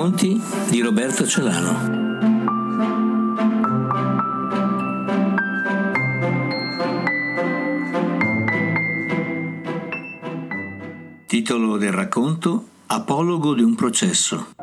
Racconti di Roberto Celano. Titolo del racconto Apologo di un processo.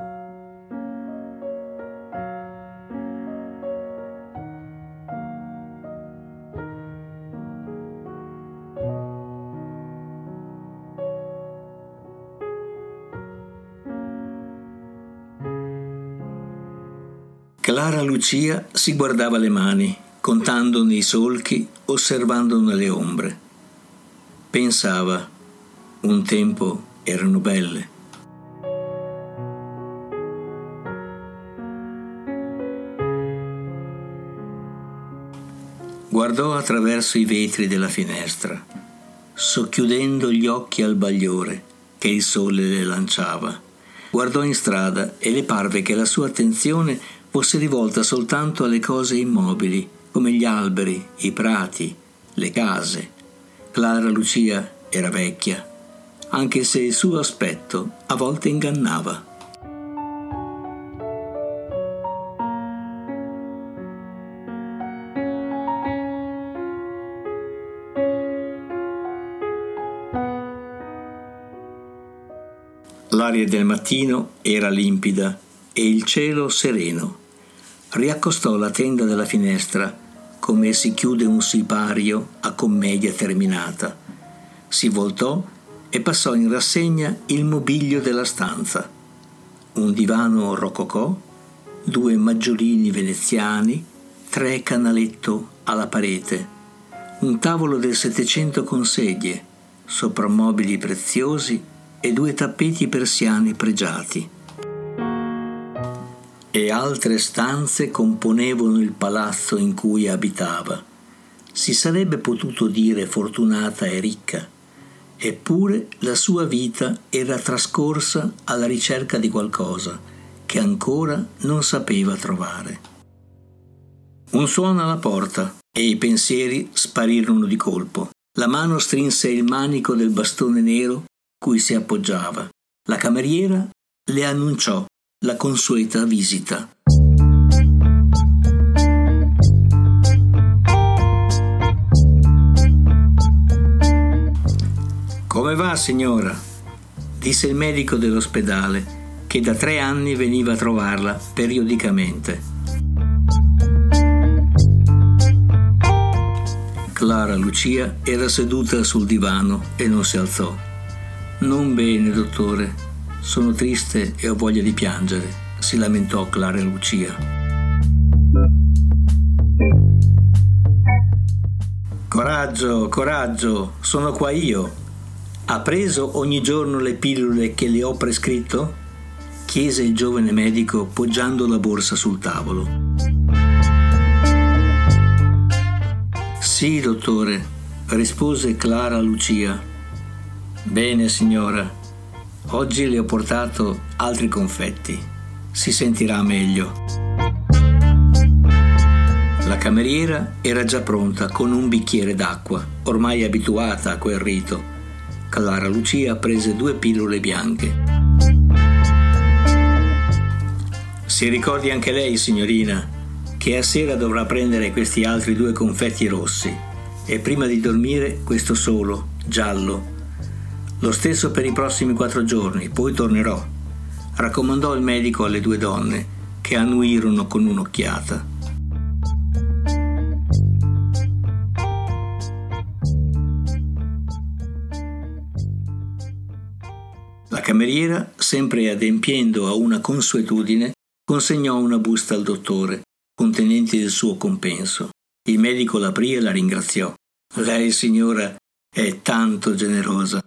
Clara Lucia si guardava le mani, contandone i solchi, osservandone le ombre. Pensava, un tempo erano belle. Guardò attraverso i vetri della finestra, socchiudendo gli occhi al bagliore che il sole le lanciava. Guardò in strada e le parve che la sua attenzione fosse rivolta soltanto alle cose immobili, come gli alberi, i prati, le case. Clara Lucia era vecchia, anche se il suo aspetto a volte ingannava. L'aria del mattino era limpida e il cielo sereno. Riaccostò la tenda dalla finestra come si chiude un sipario a commedia terminata. Si voltò e passò in rassegna il mobilio della stanza. Un divano rococò, due maggiolini veneziani, tre canaletto alla parete, un tavolo del Settecento con sedie, soprammobili preziosi e due tappeti persiani pregiati e altre stanze componevano il palazzo in cui abitava. Si sarebbe potuto dire fortunata e ricca, eppure la sua vita era trascorsa alla ricerca di qualcosa che ancora non sapeva trovare. Un suono alla porta e i pensieri sparirono di colpo. La mano strinse il manico del bastone nero cui si appoggiava. La cameriera le annunciò la consueta visita. Come va, signora? disse il medico dell'ospedale, che da tre anni veniva a trovarla periodicamente. Clara Lucia era seduta sul divano e non si alzò. Non bene, dottore, sono triste e ho voglia di piangere, si lamentò Clara Lucia. Coraggio, coraggio, sono qua io. Ha preso ogni giorno le pillole che le ho prescritto? chiese il giovane medico poggiando la borsa sul tavolo. Sì, dottore, rispose Clara Lucia. Bene, signora, Oggi le ho portato altri confetti. Si sentirà meglio. La cameriera era già pronta con un bicchiere d'acqua, ormai abituata a quel rito. Clara Lucia prese due pillole bianche. Si ricordi anche lei, signorina, che a sera dovrà prendere questi altri due confetti rossi e prima di dormire questo solo, giallo, lo stesso per i prossimi quattro giorni, poi tornerò, raccomandò il medico alle due donne, che annuirono con un'occhiata. La cameriera, sempre adempiendo a una consuetudine, consegnò una busta al dottore, contenente il suo compenso. Il medico l'aprì e la ringraziò. Lei, signora, è tanto generosa.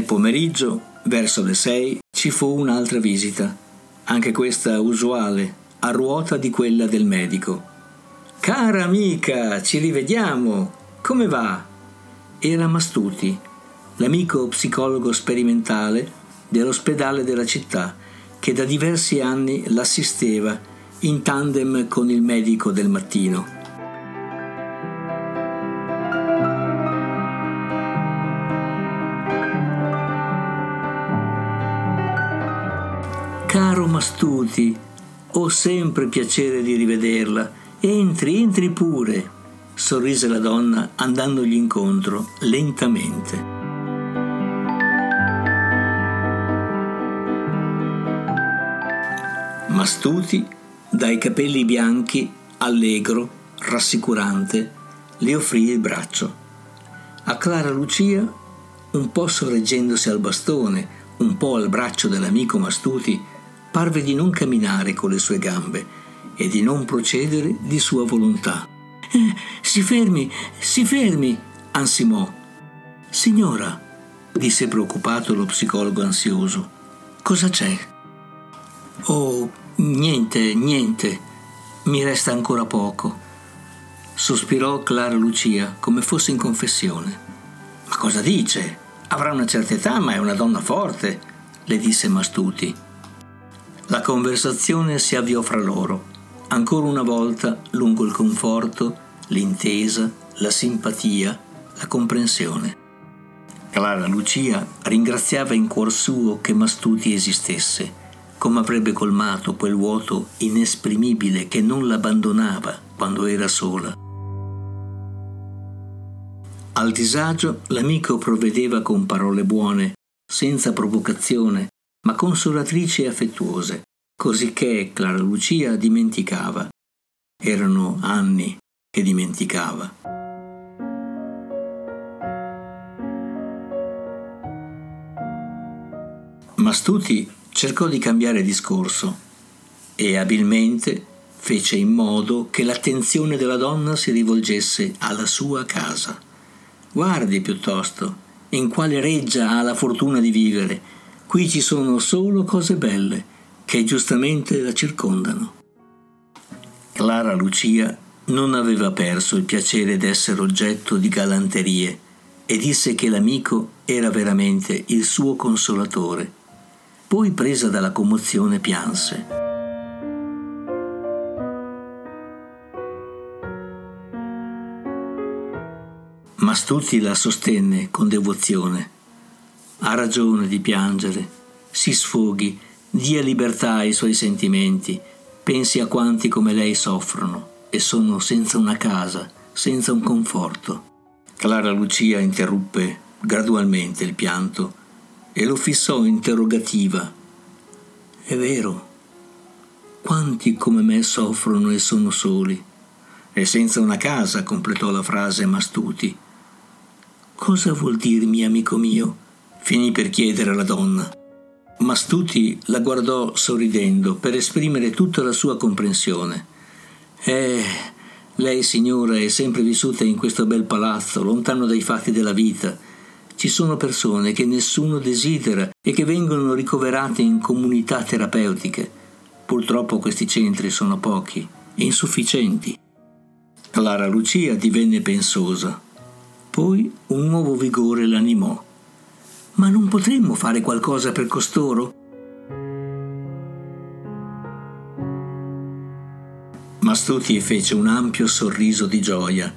Nel pomeriggio, verso le sei, ci fu un'altra visita, anche questa usuale, a ruota di quella del medico. Cara amica, ci rivediamo. Come va? Era Mastuti, l'amico psicologo sperimentale dell'ospedale della città, che da diversi anni l'assisteva in tandem con il medico del mattino. Caro Mastuti, ho sempre piacere di rivederla. Entri, entri pure, sorrise la donna andandogli incontro lentamente. Mastuti, dai capelli bianchi, allegro, rassicurante, le offrì il braccio. A Clara Lucia, un po' sorreggendosi al bastone, un po' al braccio dell'amico Mastuti, parve di non camminare con le sue gambe e di non procedere di sua volontà. Eh, si fermi, si fermi, ansimò. Signora, disse preoccupato lo psicologo ansioso, cosa c'è? Oh, niente, niente, mi resta ancora poco. Sospirò Clara Lucia come fosse in confessione. Ma cosa dice? Avrà una certa età, ma è una donna forte, le disse Mastuti. La conversazione si avviò fra loro, ancora una volta lungo il conforto, l'intesa, la simpatia, la comprensione. Clara Lucia ringraziava in cuor suo che Mastuti esistesse, come avrebbe colmato quel vuoto inesprimibile che non l'abbandonava quando era sola. Al disagio l'amico provvedeva con parole buone, senza provocazione, ma consolatrici e affettuose, cosicché Clara Lucia dimenticava. Erano anni che dimenticava. Mastuti cercò di cambiare discorso e abilmente fece in modo che l'attenzione della donna si rivolgesse alla sua casa. Guardi piuttosto in quale reggia ha la fortuna di vivere Qui ci sono solo cose belle che giustamente la circondano. Clara Lucia non aveva perso il piacere d'essere oggetto di galanterie e disse che l'amico era veramente il suo consolatore. Poi, presa dalla commozione, pianse. Mastuti la sostenne con devozione ha ragione di piangere, si sfoghi, dia libertà ai suoi sentimenti, pensi a quanti come lei soffrono e sono senza una casa, senza un conforto. Clara Lucia interruppe gradualmente il pianto e lo fissò interrogativa. È vero, quanti come me soffrono e sono soli. E senza una casa, completò la frase Mastuti. Cosa vuol dirmi, amico mio? Finì per chiedere alla donna. Mastuti la guardò sorridendo per esprimere tutta la sua comprensione. Eh, lei, signora, è sempre vissuta in questo bel palazzo, lontano dai fatti della vita. Ci sono persone che nessuno desidera e che vengono ricoverate in comunità terapeutiche. Purtroppo questi centri sono pochi insufficienti. Clara Lucia divenne pensosa. Poi un nuovo vigore l'animò. Ma non potremmo fare qualcosa per costoro? Mastuti fece un ampio sorriso di gioia.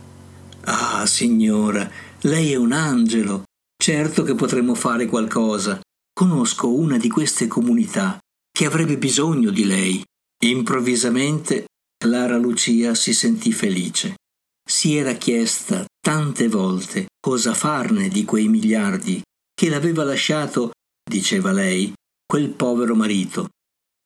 Ah, signora, lei è un angelo. Certo che potremmo fare qualcosa. Conosco una di queste comunità che avrebbe bisogno di lei. Improvvisamente Clara Lucia si sentì felice. Si era chiesta tante volte cosa farne di quei miliardi che l'aveva lasciato, diceva lei, quel povero marito.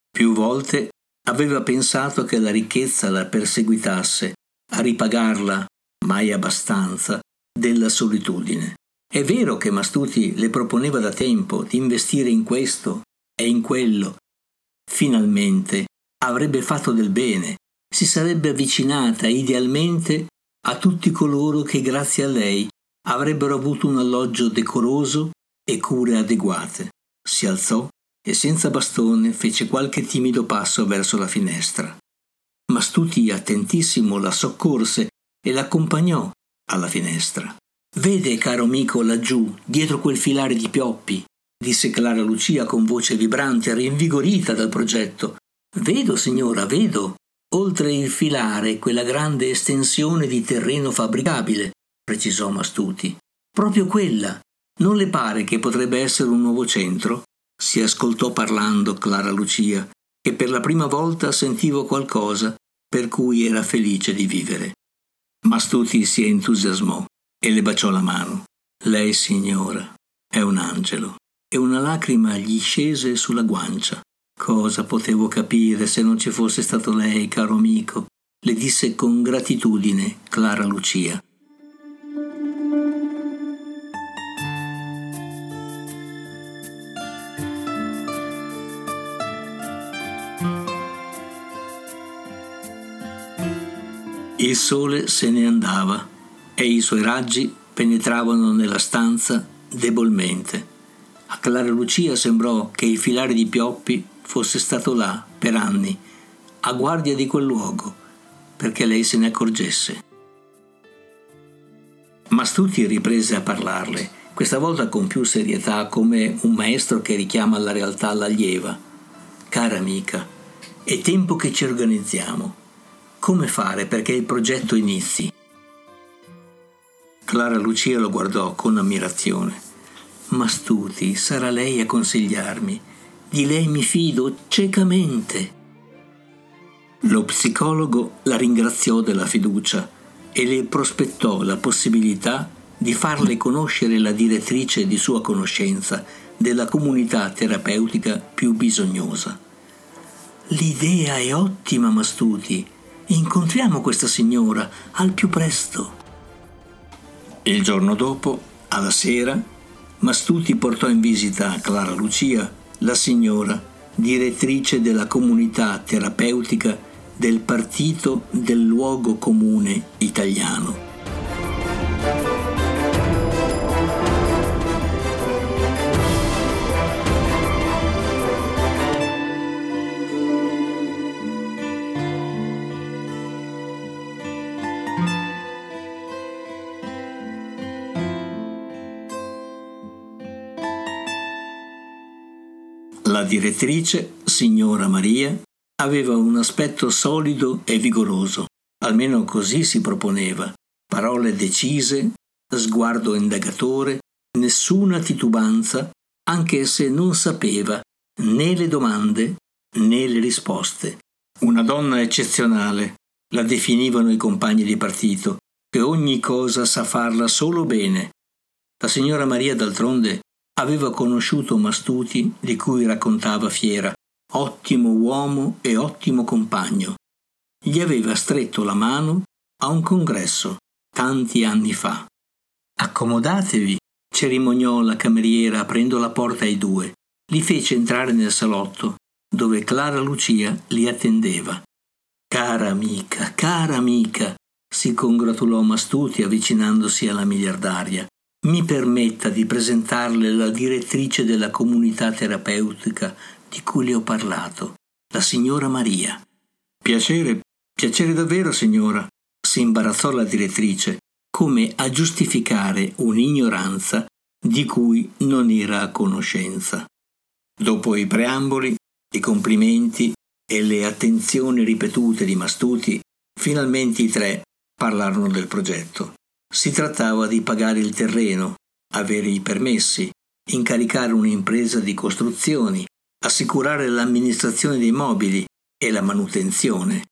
Più volte aveva pensato che la ricchezza la perseguitasse, a ripagarla, mai abbastanza, della solitudine. È vero che Mastuti le proponeva da tempo di investire in questo e in quello. Finalmente avrebbe fatto del bene, si sarebbe avvicinata idealmente a tutti coloro che grazie a lei avrebbero avuto un alloggio decoroso e cure adeguate. Si alzò e senza bastone fece qualche timido passo verso la finestra. Mastuti, attentissimo, la soccorse e l'accompagnò alla finestra. Vede, caro amico, laggiù, dietro quel filare di pioppi, disse Clara Lucia con voce vibrante, rinvigorita dal progetto. Vedo, signora, vedo. Oltre il filare quella grande estensione di terreno fabbricabile, precisò Mastuti. Proprio quella. Non le pare che potrebbe essere un nuovo centro? Si ascoltò parlando Clara Lucia, che per la prima volta sentivo qualcosa per cui era felice di vivere. Mastuti si entusiasmò e le baciò la mano. Lei, signora, è un angelo. E una lacrima gli scese sulla guancia. Cosa potevo capire se non ci fosse stato lei, caro amico? le disse con gratitudine Clara Lucia. Il sole se ne andava e i suoi raggi penetravano nella stanza debolmente. A Clara Lucia sembrò che il filare di Pioppi fosse stato là per anni, a guardia di quel luogo, perché lei se ne accorgesse. Mastuti riprese a parlarle, questa volta con più serietà, come un maestro che richiama alla realtà l'allieva. Cara amica, è tempo che ci organizziamo. Come fare perché il progetto inizi? Clara Lucia lo guardò con ammirazione. Mastuti, sarà lei a consigliarmi. Di lei mi fido ciecamente. Lo psicologo la ringraziò della fiducia e le prospettò la possibilità di farle conoscere la direttrice di sua conoscenza della comunità terapeutica più bisognosa. L'idea è ottima, Mastuti, Incontriamo questa signora al più presto. Il giorno dopo, alla sera, Mastuti portò in visita a Clara Lucia la signora, direttrice della comunità terapeutica del Partito del Luogo Comune Italiano. Direttrice, signora Maria, aveva un aspetto solido e vigoroso, almeno così si proponeva, parole decise, sguardo indagatore, nessuna titubanza, anche se non sapeva né le domande né le risposte. Una donna eccezionale, la definivano i compagni di partito, che ogni cosa sa farla solo bene. La signora Maria d'altronde aveva conosciuto Mastuti di cui raccontava Fiera, ottimo uomo e ottimo compagno. Gli aveva stretto la mano a un congresso tanti anni fa. Accomodatevi, cerimoniò la cameriera aprendo la porta ai due. Li fece entrare nel salotto, dove Clara Lucia li attendeva. Cara amica, cara amica, si congratulò Mastuti avvicinandosi alla miliardaria mi permetta di presentarle la direttrice della comunità terapeutica di cui le ho parlato, la signora Maria. Piacere, piacere davvero, signora, si imbarazzò la direttrice, come a giustificare un'ignoranza di cui non era a conoscenza. Dopo i preamboli, i complimenti e le attenzioni ripetute di Mastuti, finalmente i tre parlarono del progetto. Si trattava di pagare il terreno, avere i permessi, incaricare un'impresa di costruzioni, assicurare l'amministrazione dei mobili e la manutenzione.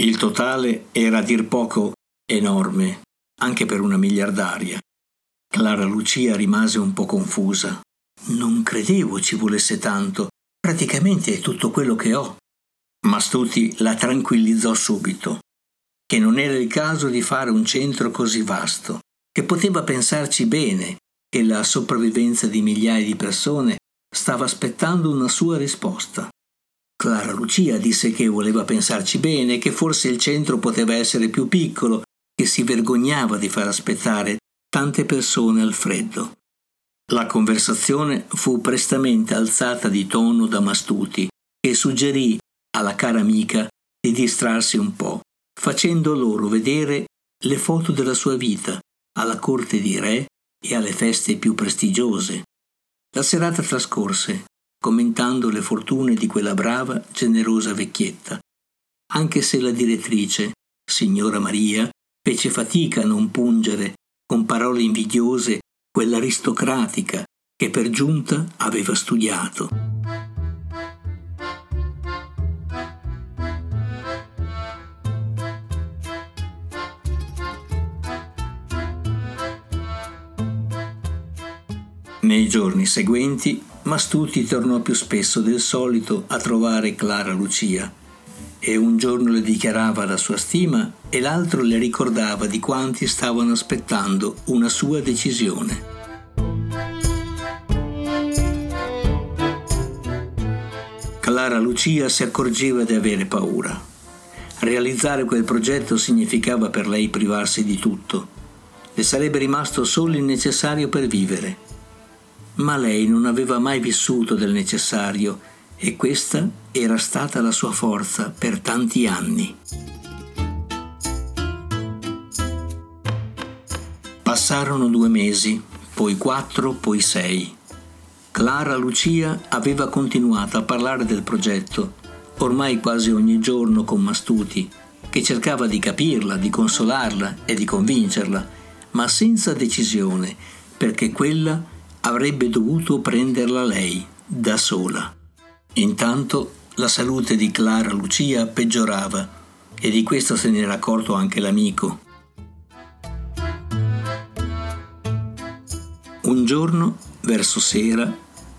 Il totale era a dir poco enorme, anche per una miliardaria. Clara Lucia rimase un po' confusa. Non credevo ci volesse tanto. Praticamente è tutto quello che ho. Mastuti la tranquillizzò subito che non era il caso di fare un centro così vasto, che poteva pensarci bene, che la sopravvivenza di migliaia di persone stava aspettando una sua risposta. Clara Lucia disse che voleva pensarci bene, che forse il centro poteva essere più piccolo, che si vergognava di far aspettare tante persone al freddo. La conversazione fu prestamente alzata di tono da Mastuti, che suggerì alla cara amica di distrarsi un po' facendo loro vedere le foto della sua vita alla corte di re e alle feste più prestigiose. La serata trascorse commentando le fortune di quella brava, generosa vecchietta, anche se la direttrice, signora Maria, fece fatica a non pungere con parole invidiose quell'aristocratica che per giunta aveva studiato. Nei giorni seguenti Mastuti tornò più spesso del solito a trovare Clara Lucia e un giorno le dichiarava la sua stima e l'altro le ricordava di quanti stavano aspettando una sua decisione. Clara Lucia si accorgeva di avere paura. Realizzare quel progetto significava per lei privarsi di tutto. Le sarebbe rimasto solo il necessario per vivere ma lei non aveva mai vissuto del necessario e questa era stata la sua forza per tanti anni. Passarono due mesi, poi quattro, poi sei. Clara Lucia aveva continuato a parlare del progetto, ormai quasi ogni giorno con Mastuti, che cercava di capirla, di consolarla e di convincerla, ma senza decisione, perché quella avrebbe dovuto prenderla lei, da sola. Intanto la salute di Clara Lucia peggiorava e di questo se n'era accorto anche l'amico. Un giorno, verso sera,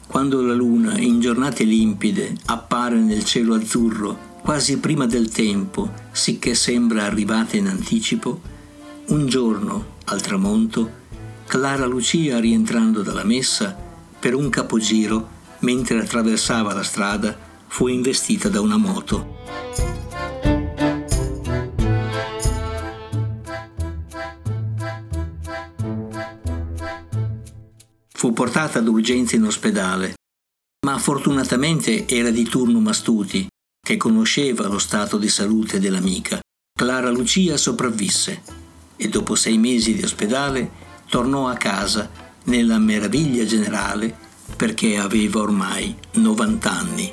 quando la luna in giornate limpide appare nel cielo azzurro quasi prima del tempo, sicché sembra arrivata in anticipo, un giorno, al tramonto, Clara Lucia, rientrando dalla messa, per un capogiro, mentre attraversava la strada, fu investita da una moto. Fu portata d'urgenza in ospedale, ma fortunatamente era di turno Mastuti, che conosceva lo stato di salute dell'amica. Clara Lucia sopravvisse e dopo sei mesi di ospedale tornò a casa nella meraviglia generale perché aveva ormai 90 anni.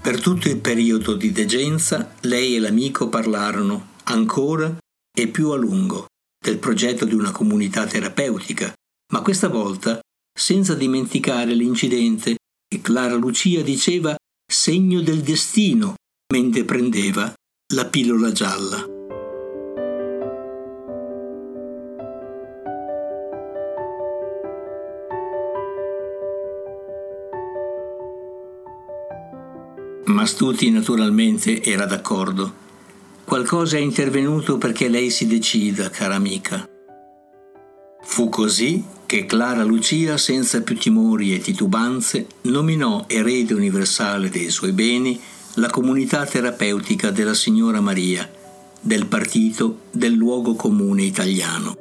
Per tutto il periodo di degenza lei e l'amico parlarono ancora e più a lungo del progetto di una comunità terapeutica, ma questa volta senza dimenticare l'incidente che Clara Lucia diceva segno del destino mentre prendeva la pillola gialla. Mastuti naturalmente era d'accordo. Qualcosa è intervenuto perché lei si decida, cara amica. Fu così che Clara Lucia, senza più timori e titubanze, nominò erede universale dei suoi beni la comunità terapeutica della Signora Maria, del partito del luogo comune italiano.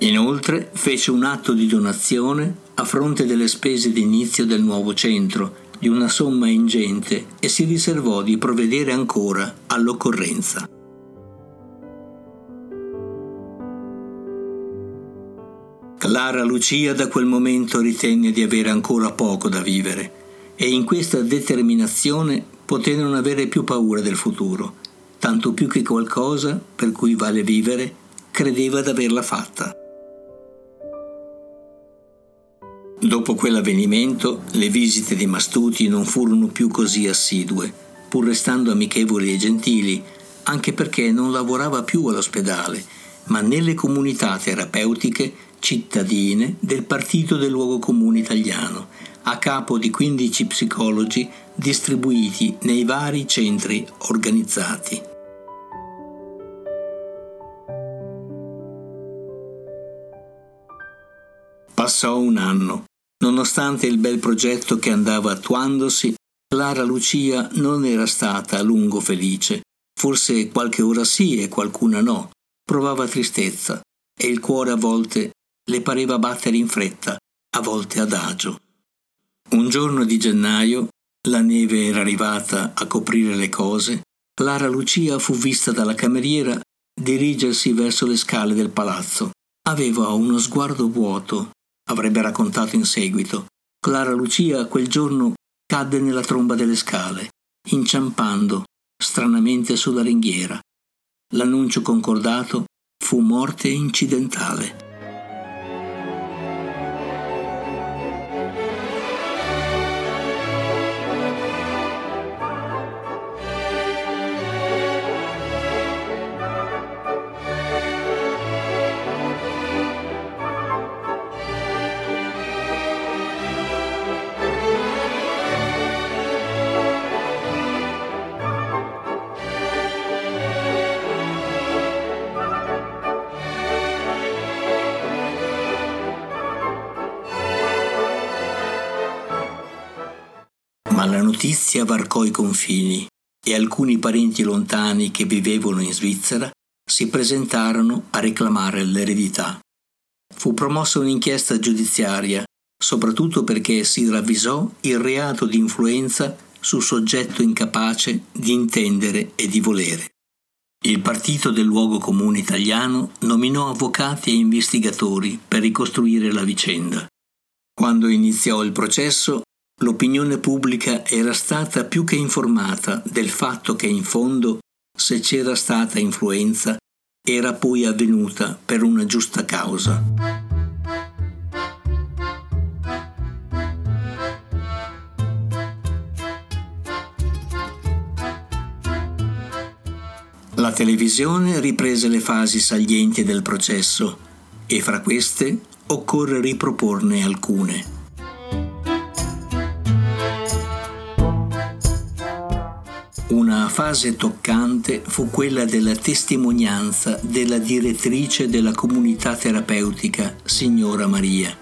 Inoltre fece un atto di donazione a fronte delle spese d'inizio del nuovo centro, di una somma ingente e si riservò di provvedere ancora all'occorrenza. Clara Lucia da quel momento ritenne di avere ancora poco da vivere e in questa determinazione poté non avere più paura del futuro, tanto più che qualcosa per cui vale vivere credeva d'averla fatta. Dopo quell'avvenimento le visite di Mastuti non furono più così assidue, pur restando amichevoli e gentili, anche perché non lavorava più all'ospedale, ma nelle comunità terapeutiche cittadine del Partito del Luogo Comune Italiano, a capo di 15 psicologi distribuiti nei vari centri organizzati. Passò un anno. Nonostante il bel progetto che andava attuandosi, Clara Lucia non era stata a lungo felice. Forse qualche ora sì e qualcuna no. Provava tristezza e il cuore a volte le pareva battere in fretta, a volte adagio. Un giorno di gennaio la neve era arrivata a coprire le cose Clara Lucia fu vista dalla cameriera dirigersi verso le scale del palazzo. Aveva uno sguardo vuoto, avrebbe raccontato in seguito. Clara Lucia quel giorno cadde nella tromba delle scale, inciampando stranamente sulla ringhiera. L'annuncio concordato fu morte incidentale. Notizia varcò i confini e alcuni parenti lontani che vivevano in Svizzera si presentarono a reclamare l'eredità. Fu promossa un'inchiesta giudiziaria, soprattutto perché si ravvisò il reato di influenza su soggetto incapace di intendere e di volere. Il partito del luogo comune italiano nominò avvocati e investigatori per ricostruire la vicenda. Quando iniziò il processo, L'opinione pubblica era stata più che informata del fatto che in fondo, se c'era stata influenza, era poi avvenuta per una giusta causa. La televisione riprese le fasi salienti del processo e fra queste occorre riproporne alcune. Fase toccante fu quella della testimonianza della direttrice della comunità terapeutica, signora Maria.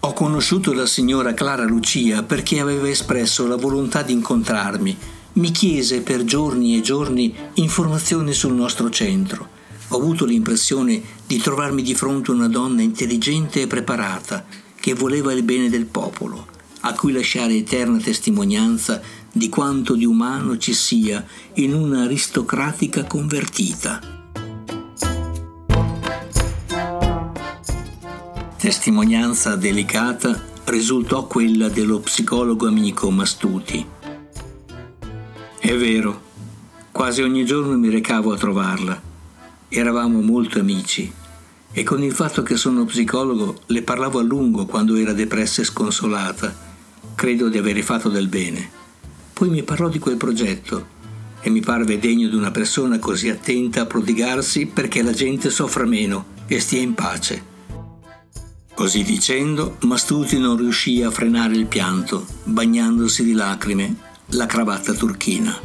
Ho conosciuto la signora Clara Lucia perché aveva espresso la volontà di incontrarmi. Mi chiese per giorni e giorni informazioni sul nostro centro. Ho avuto l'impressione di trovarmi di fronte una donna intelligente e preparata, che voleva il bene del popolo, a cui lasciare eterna testimonianza di quanto di umano ci sia in un'aristocratica convertita. Testimonianza delicata risultò quella dello psicologo amico Mastuti. È vero, quasi ogni giorno mi recavo a trovarla. Eravamo molto amici e con il fatto che sono psicologo le parlavo a lungo quando era depressa e sconsolata. Credo di avere fatto del bene. Poi mi parlò di quel progetto e mi parve degno di una persona così attenta a prodigarsi perché la gente soffra meno e stia in pace. Così dicendo, Mastuti non riuscì a frenare il pianto, bagnandosi di lacrime la cravatta turchina.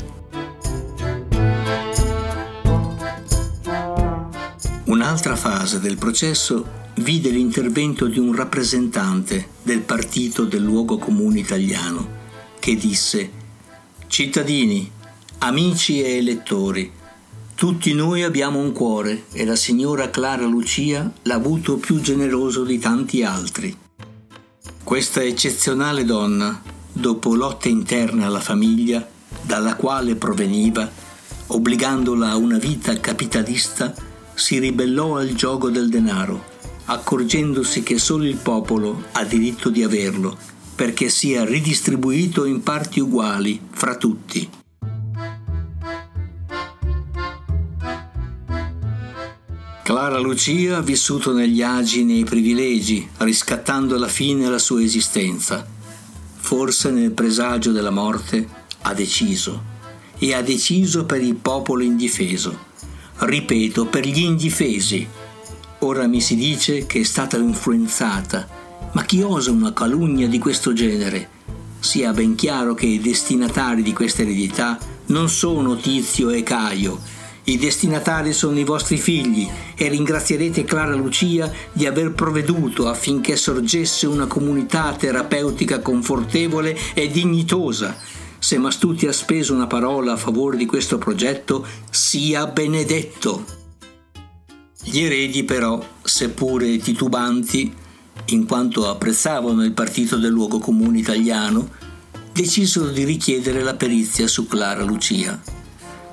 Un'altra fase del processo vide l'intervento di un rappresentante del partito del luogo comune italiano che disse Cittadini, amici e elettori, tutti noi abbiamo un cuore e la signora Clara Lucia l'ha avuto più generoso di tanti altri. Questa eccezionale donna, dopo lotte interne alla famiglia, dalla quale proveniva, obbligandola a una vita capitalista, si ribellò al gioco del denaro, accorgendosi che solo il popolo ha diritto di averlo perché sia ridistribuito in parti uguali fra tutti. Clara Lucia ha vissuto negli agi e nei privilegi, riscattando alla fine la sua esistenza. Forse nel presagio della morte ha deciso, e ha deciso per il popolo indifeso. Ripeto, per gli indifesi. Ora mi si dice che è stata influenzata ma chi osa una calunnia di questo genere? Sia ben chiaro che i destinatari di questa eredità non sono Tizio e Caio. I destinatari sono i vostri figli e ringrazierete Clara Lucia di aver provveduto affinché sorgesse una comunità terapeutica confortevole e dignitosa. Se Mastuti ha speso una parola a favore di questo progetto, sia benedetto. Gli eredi però, seppure titubanti, in quanto apprezzavano il partito del luogo comune italiano, decisero di richiedere la perizia su Clara Lucia.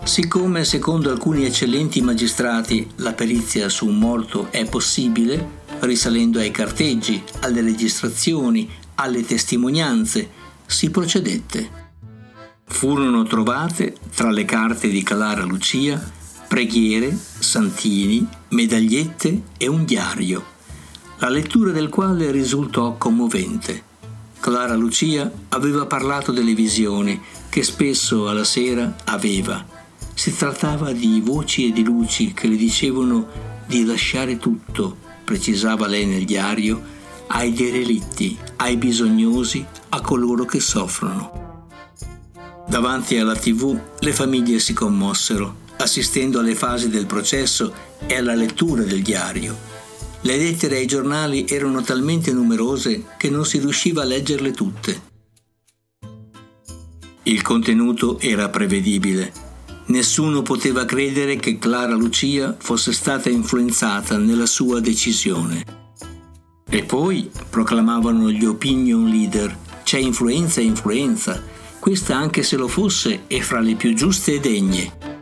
Siccome secondo alcuni eccellenti magistrati la perizia su un morto è possibile, risalendo ai carteggi, alle registrazioni, alle testimonianze, si procedette. Furono trovate tra le carte di Clara Lucia preghiere, santini, medagliette e un diario, la lettura del quale risultò commovente. Clara Lucia aveva parlato delle visioni che spesso alla sera aveva. Si trattava di voci e di luci che le dicevano di lasciare tutto, precisava lei nel diario, ai derelitti, ai bisognosi, a coloro che soffrono. Davanti alla tv le famiglie si commossero assistendo alle fasi del processo e alla lettura del diario. Le lettere ai giornali erano talmente numerose che non si riusciva a leggerle tutte. Il contenuto era prevedibile. Nessuno poteva credere che Clara Lucia fosse stata influenzata nella sua decisione. E poi, proclamavano gli opinion leader, c'è influenza e influenza, questa anche se lo fosse è fra le più giuste e degne.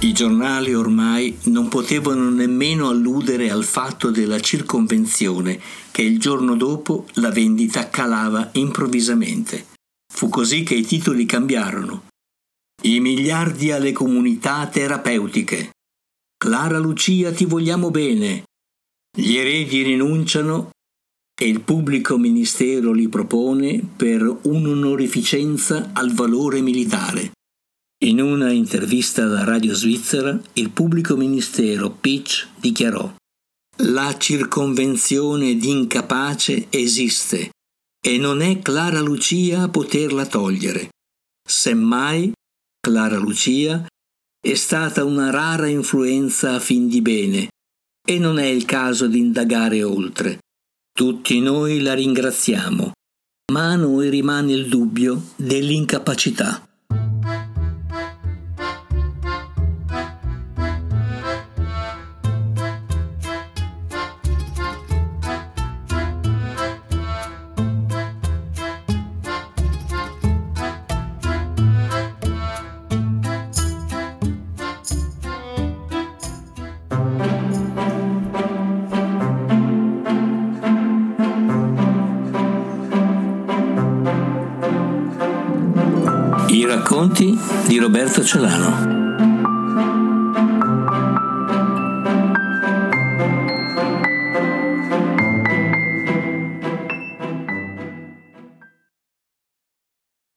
I giornali ormai non potevano nemmeno alludere al fatto della circonvenzione che il giorno dopo la vendita calava improvvisamente. Fu così che i titoli cambiarono. I miliardi alle comunità terapeutiche. Clara Lucia ti vogliamo bene. Gli eredi rinunciano e il pubblico ministero li propone per un'onorificenza al valore militare. In una intervista alla radio svizzera, il pubblico ministero Pitch dichiarò La circonvenzione d'incapace esiste e non è Clara Lucia a poterla togliere. Semmai, Clara Lucia è stata una rara influenza a fin di bene e non è il caso di indagare oltre. Tutti noi la ringraziamo, ma a noi rimane il dubbio dell'incapacità. Celano.